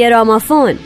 گرامافون.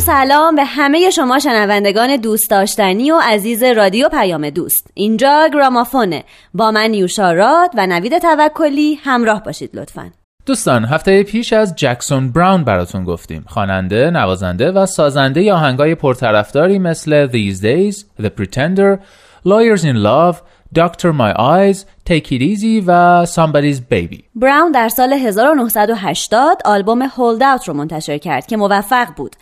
سلام به همه شما شنوندگان دوست داشتنی و عزیز رادیو پیام دوست. اینجا گرامافونه. با من نیوشا راد و نوید توکلی همراه باشید لطفا. دوستان هفته پیش از جکسون براون براتون گفتیم خواننده، نوازنده و سازنده آهنگای پرطرفداری مثل These Days, The Pretender, Lawyers in Love, Doctor My Eyes, Take It Easy و Somebody's Baby. براون در سال 1980 آلبوم Hold Out رو منتشر کرد که موفق بود.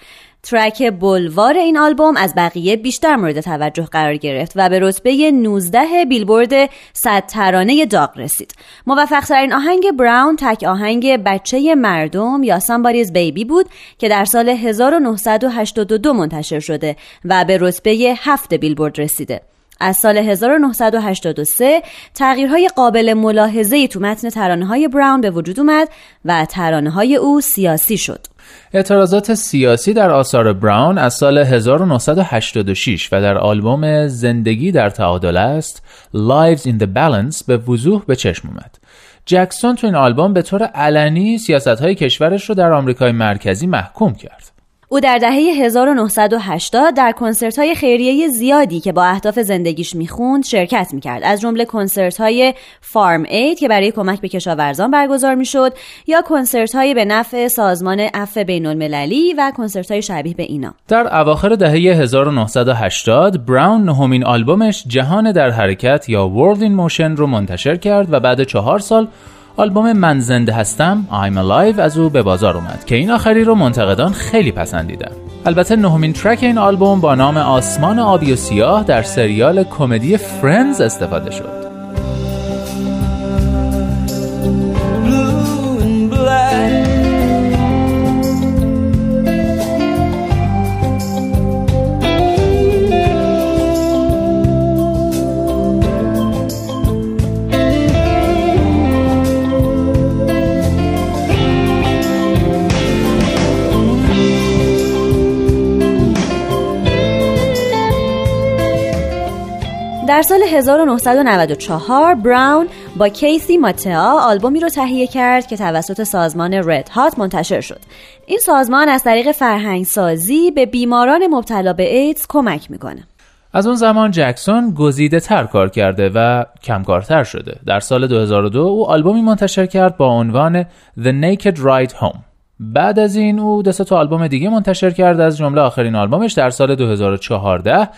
ترک بلوار این آلبوم از بقیه بیشتر مورد توجه قرار گرفت و به رتبه 19 بیلبورد 100 ترانه داغ رسید. موفق ترین آهنگ براون تک آهنگ بچه مردم یا Somebody's Baby بود که در سال 1982 منتشر شده و به رتبه 7 بیلبورد رسیده. از سال 1983 تغییرهای قابل ملاحظه‌ای تو متن ترانه های براون به وجود اومد و ترانه های او سیاسی شد. اعتراضات سیاسی در آثار براون از سال 1986 و در آلبوم زندگی در تعادل است Lives in the Balance به وضوح به چشم اومد. جکسون تو این آلبوم به طور علنی سیاست های کشورش رو در آمریکای مرکزی محکوم کرد. او در دهه 1980 در کنسرت های خیریه زیادی که با اهداف زندگیش می‌خوند شرکت می‌کرد. از جمله کنسرت های فارم اید که برای کمک به کشاورزان برگزار می‌شد یا کنسرت های به نفع سازمان عفو بین المللی و کنسرت های شبیه به اینا. در اواخر دهه 1980 براون نهمین آلبومش جهان در حرکت یا World in Motion رو منتشر کرد و بعد چهار سال آلبوم من زنده هستم I'm Alive از او به بازار اومد که این آخری رو منتقدان خیلی پسندیدن. البته نهمین ترک این آلبوم با نام آسمان آبی و سیاه در سریال کمدی فرندز استفاده شد. در سال 1994 براون با کیسی ماتیا آلبومی رو تهیه کرد که توسط سازمان رد هات منتشر شد. این سازمان از طریق فرهنگ سازی به بیماران مبتلا به ایدز کمک می‌کنه. از اون زمان جکسون گزیده تر کار کرده و کمکارتر شده. در سال 2002 او آلبومی منتشر کرد با عنوان The Naked Ride Home. بعد از این او دو تا آلبوم دیگه منتشر کرد از جمله آخرین آلبومش در سال 2014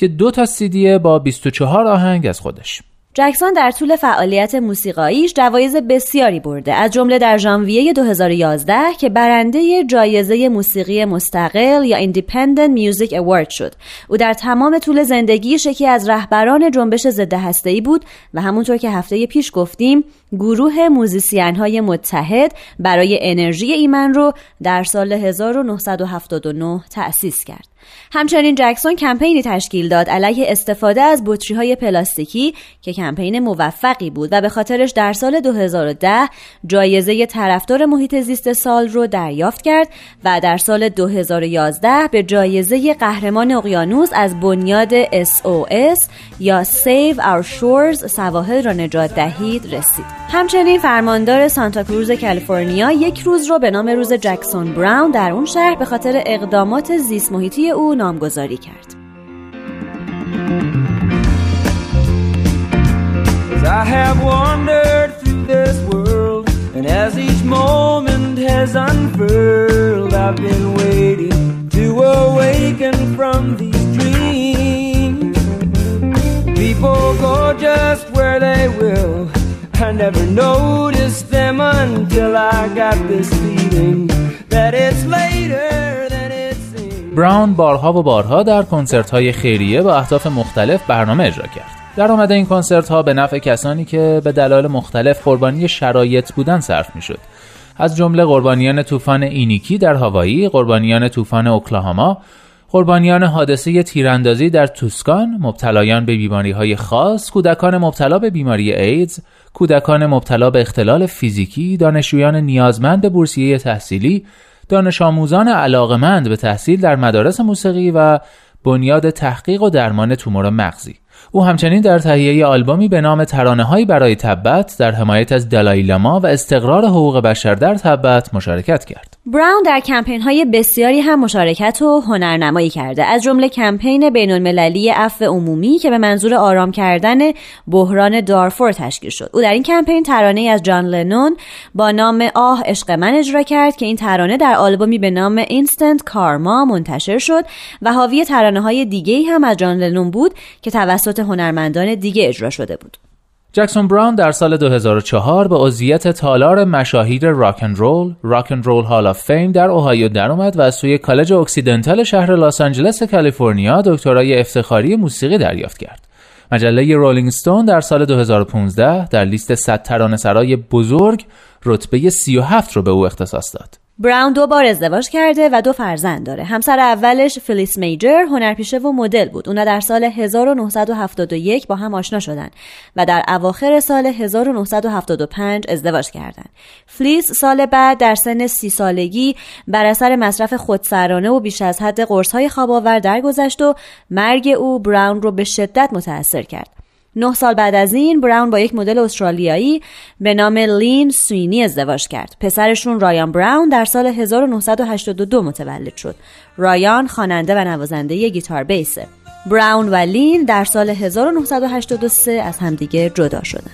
که دو تا سیدیه با 24 آهنگ از خودش. جکسون در طول فعالیت موسیقاییش جوایز بسیاری برده از جمله در ژانویه 2011 که برنده جایزه موسیقی مستقل یا Independent Music Award شد. او در تمام طول زندگیش یکی از رهبران جنبش ضد هسته‌ای بود و همونطور که هفته پیش گفتیم گروه موزیسین های متحد برای انرژی ایمن رو در سال 1979 تأسیس کرد همچنین جکسون کمپینی تشکیل داد علیه استفاده از بطری های پلاستیکی که کمپین موفقی بود و به خاطرش در سال 2010 جایزه طرفدار محیط زیست سال رو دریافت کرد و در سال 2011 به جایزه قهرمان اقیانوس از بنیاد SOS یا Save Our Shores سواحل را نجات دهید رسید. همچنین فرماندار سانتا کروز کالیفرنیا یک روز رو به نام روز جکسون براون در اون شهر به خاطر اقدامات زیست محیطی او نامگذاری کرد. I I've been waiting Noticed them until I got this feeling That it's later براون بارها و بارها در کنسرت های خیریه با اهداف مختلف برنامه اجرا کرد. در آمده این کنسرت ها به نفع کسانی که به دلایل مختلف قربانی شرایط بودن صرف می شد. از جمله قربانیان طوفان اینیکی در هاوایی، قربانیان طوفان اوکلاهاما، قربانیان حادثه تیراندازی در توسکان، مبتلایان به بیماری های خاص، کودکان مبتلا به بیماری ایدز، کودکان مبتلا به اختلال فیزیکی، دانشجویان نیازمند بورسیه تحصیلی، دانش آموزان علاقمند به تحصیل در مدارس موسیقی و بنیاد تحقیق و درمان تومور مغزی او همچنین در تهیه آلبومی به نام ترانه برای تبت در حمایت از دلایلاما و استقرار حقوق بشر در تبت مشارکت کرد. براون در کمپین های بسیاری هم مشارکت و هنرنمایی کرده. از جمله کمپین بین المللی عفو عمومی که به منظور آرام کردن بحران دارفور تشکیل شد. او در این کمپین ترانه از جان لنون با نام آه عشق من اجرا کرد که این ترانه در آلبومی به نام اینستنت کارما منتشر شد و حاوی ترانه های دیگه هم از جان لنون بود که توسط هنرمندان دیگه اجرا شده بود. جکسون براون در سال 2004 به عضویت تالار مشاهیر راک اند رول Rock and Roll Hall of Fame در اوهایو درآمد و از سوی کالج اکسیدنتال شهر لس آنجلس کالیفرنیا دکترای افتخاری موسیقی دریافت کرد. مجله رولینگ ستون در سال 2015 در لیست 100 ترانه سرای بزرگ رتبه 37 رو به او اختصاص داد. براون دو بار ازدواج کرده و دو فرزند داره. همسر اولش فلیس میجر هنرپیشه و مدل بود. اونا در سال 1971 با هم آشنا شدن و در اواخر سال 1975 ازدواج کردند. فلیس سال بعد در سن سی سالگی بر اثر مصرف خودسرانه و بیش از حد قرص خواب آور درگذشت و مرگ او براون رو به شدت متاثر کرد. نه سال بعد از این براون با یک مدل استرالیایی به نام لین سوینی ازدواج کرد. پسرشون رایان براون در سال 1982 متولد شد. رایان خواننده و نوازنده گیتار بیسه. براون و لین در سال 1983 از همدیگه جدا شدن.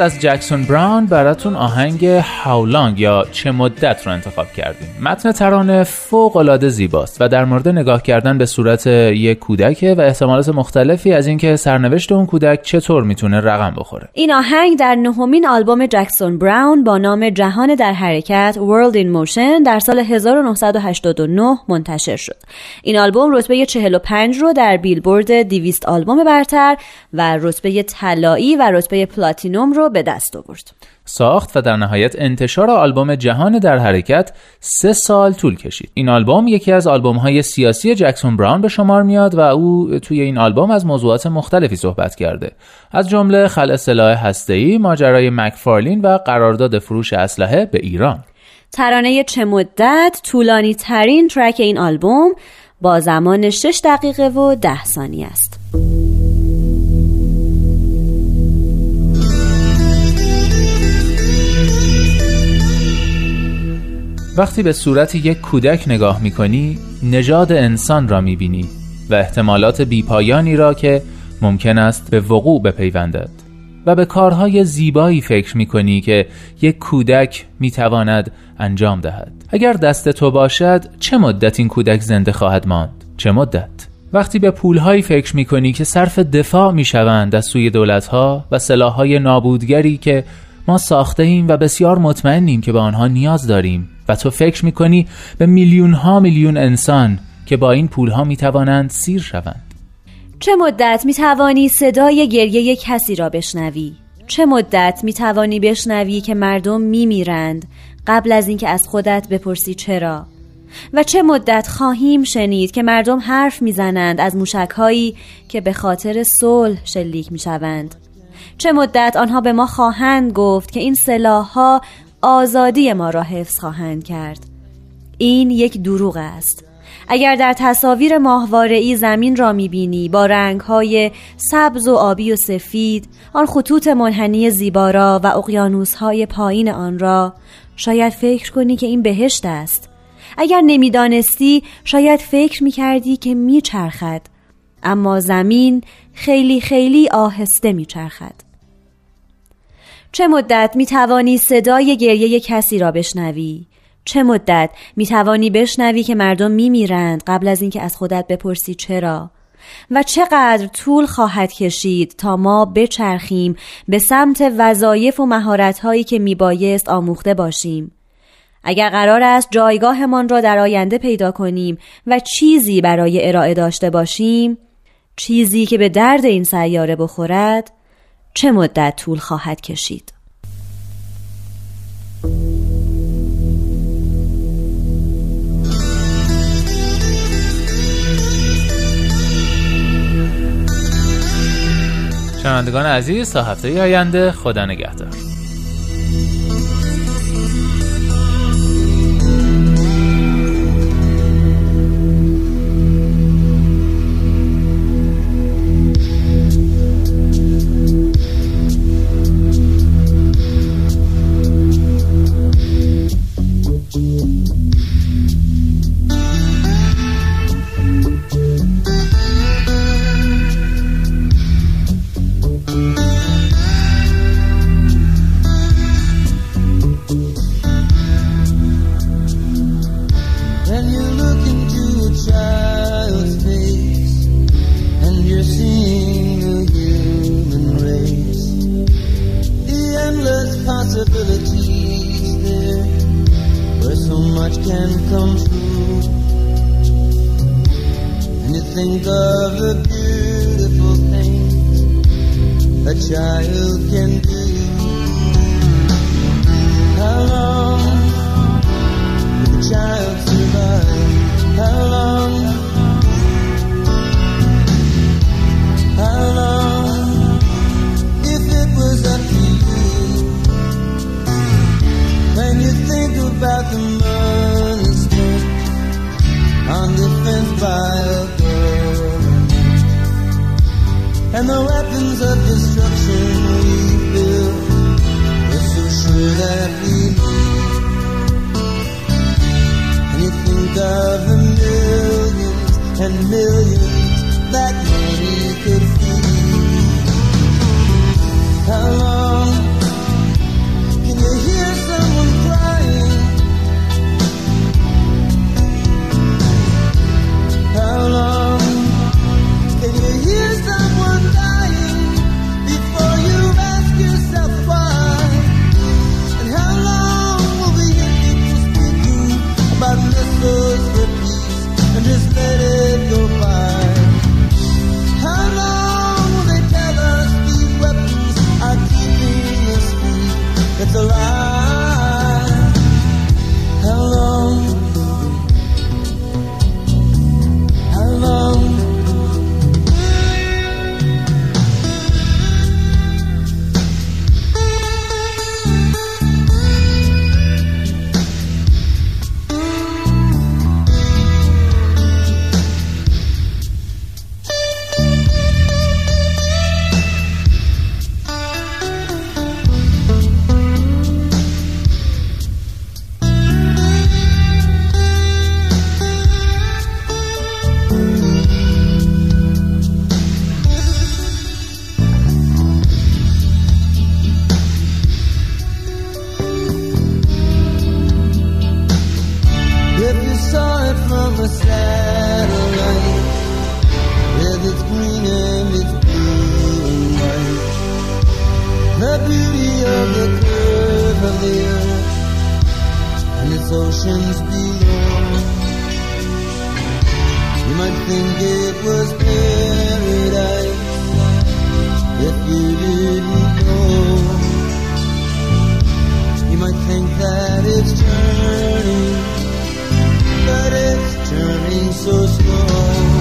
از جکسون براون براتون آهنگ هاولانگ یا چه مدت رو انتخاب کردیم. متن ترانه فوق العاده زیباست و در مورد نگاه کردن به صورت یک کودک و احتمالات مختلفی از اینکه سرنوشت اون کودک چطور می‌تونه رقم بخوره. این آهنگ در نهمین آلبوم جکسون براون با نام جهان در حرکت World in Motion در سال 1989 منتشر شد. این آلبوم رتبه 45 رو در بیلبورد 200 آلبوم برتر و رتبه طلایی و رتبه پلاتینوم رو به دست آورد. ساخت و در نهایت انتشار آلبوم جهان در حرکت سه سال طول کشید. این آلبوم یکی از آلبوم های سیاسی جکسون براون به شمار میاد و او توی این آلبوم از موضوعات مختلفی صحبت کرده. از جمله خلع سلاح هسته‌ای، ماجرای مکفارلین و قرارداد فروش اسلحه به ایران. ترانه چه مدت طولانی ترین ترک این آلبوم با زمان 6 دقیقه و 10 ثانیه است. وقتی به صورت یک کودک نگاه می‌کنی نژاد انسان را می‌بینی و احتمالات بیپایانی را که ممکن است به وقوع بپیوندد. و به کارهای زیبایی فکر می‌کنی که یک کودک می‌تواند انجام دهد. اگر دست تو باشد چه مدت این کودک زنده خواهد ماند؟ چه مدت؟ وقتی به پولهایی فکر می‌کنی که صرف دفاع می‌شوند از سوی دولتها و سلاحهای نابودگری که ما ساخته ایم و بسیار مطمئنیم که به آنها نیاز داریم و تو فکر می‌کنی به میلیون ها میلیون انسان که با این پول ها می‌توانند سیر شوند چه مدت می‌توانی صدای گریه کسی را بشنوی؟ چه مدت می‌توانی بشنوی که مردم میمیرند قبل از اینکه از خودت بپرسی چرا؟ و چه مدت خواهیم شنید که مردم حرف می‌زنند از موشکهایی که به خاطر صلح شلیک می‌شوند؟ چه مدت آنها به ما خواهند گفت که این سلاحها آزادی ما را حفظ خواهند کرد. این یک دروغ است. اگر در تصاویر ای زمین را می‌بینی با رنگهای سبز و آبی و سفید آن خطوط منحنی زیبا و اقیانوسهای پایین آن را شاید فکر کنی که این بهشت است. اگر نمی‌دانستی شاید فکر می‌کردی که میچرخد. اما زمین خیلی خیلی آهسته میچرخد. چه مدت می توانی صدای گریه کسی را بشنوی؟ چه مدت می توانی بشنوی که مردم می میرند قبل از اینکه از خودت بپرسی چرا؟ و چقدر طول خواهد کشید تا ما بچرخیم به سمت وظایف و مهارتهایی که میبایست آموخته باشیم اگر قرار است جایگاهمان را در آینده پیدا کنیم و چیزی برای ارائه داشته باشیم چیزی که به درد این سیاره بخورد چه مدت طول خواهد کشید؟ شنوندگان عزیز تا هفته ای آینده خدا نگهدار think of the beautiful things a child can do. How long will a child survive? How long? How long? If it was up to you, when you think about the and the weapons of destruction we build. We're so sure that we need And you think of the millions and millions that money could feed. How long alive. and its oceans beyond. You might think it was paradise if you didn't know. You might think that it's turning, but it's turning so slow.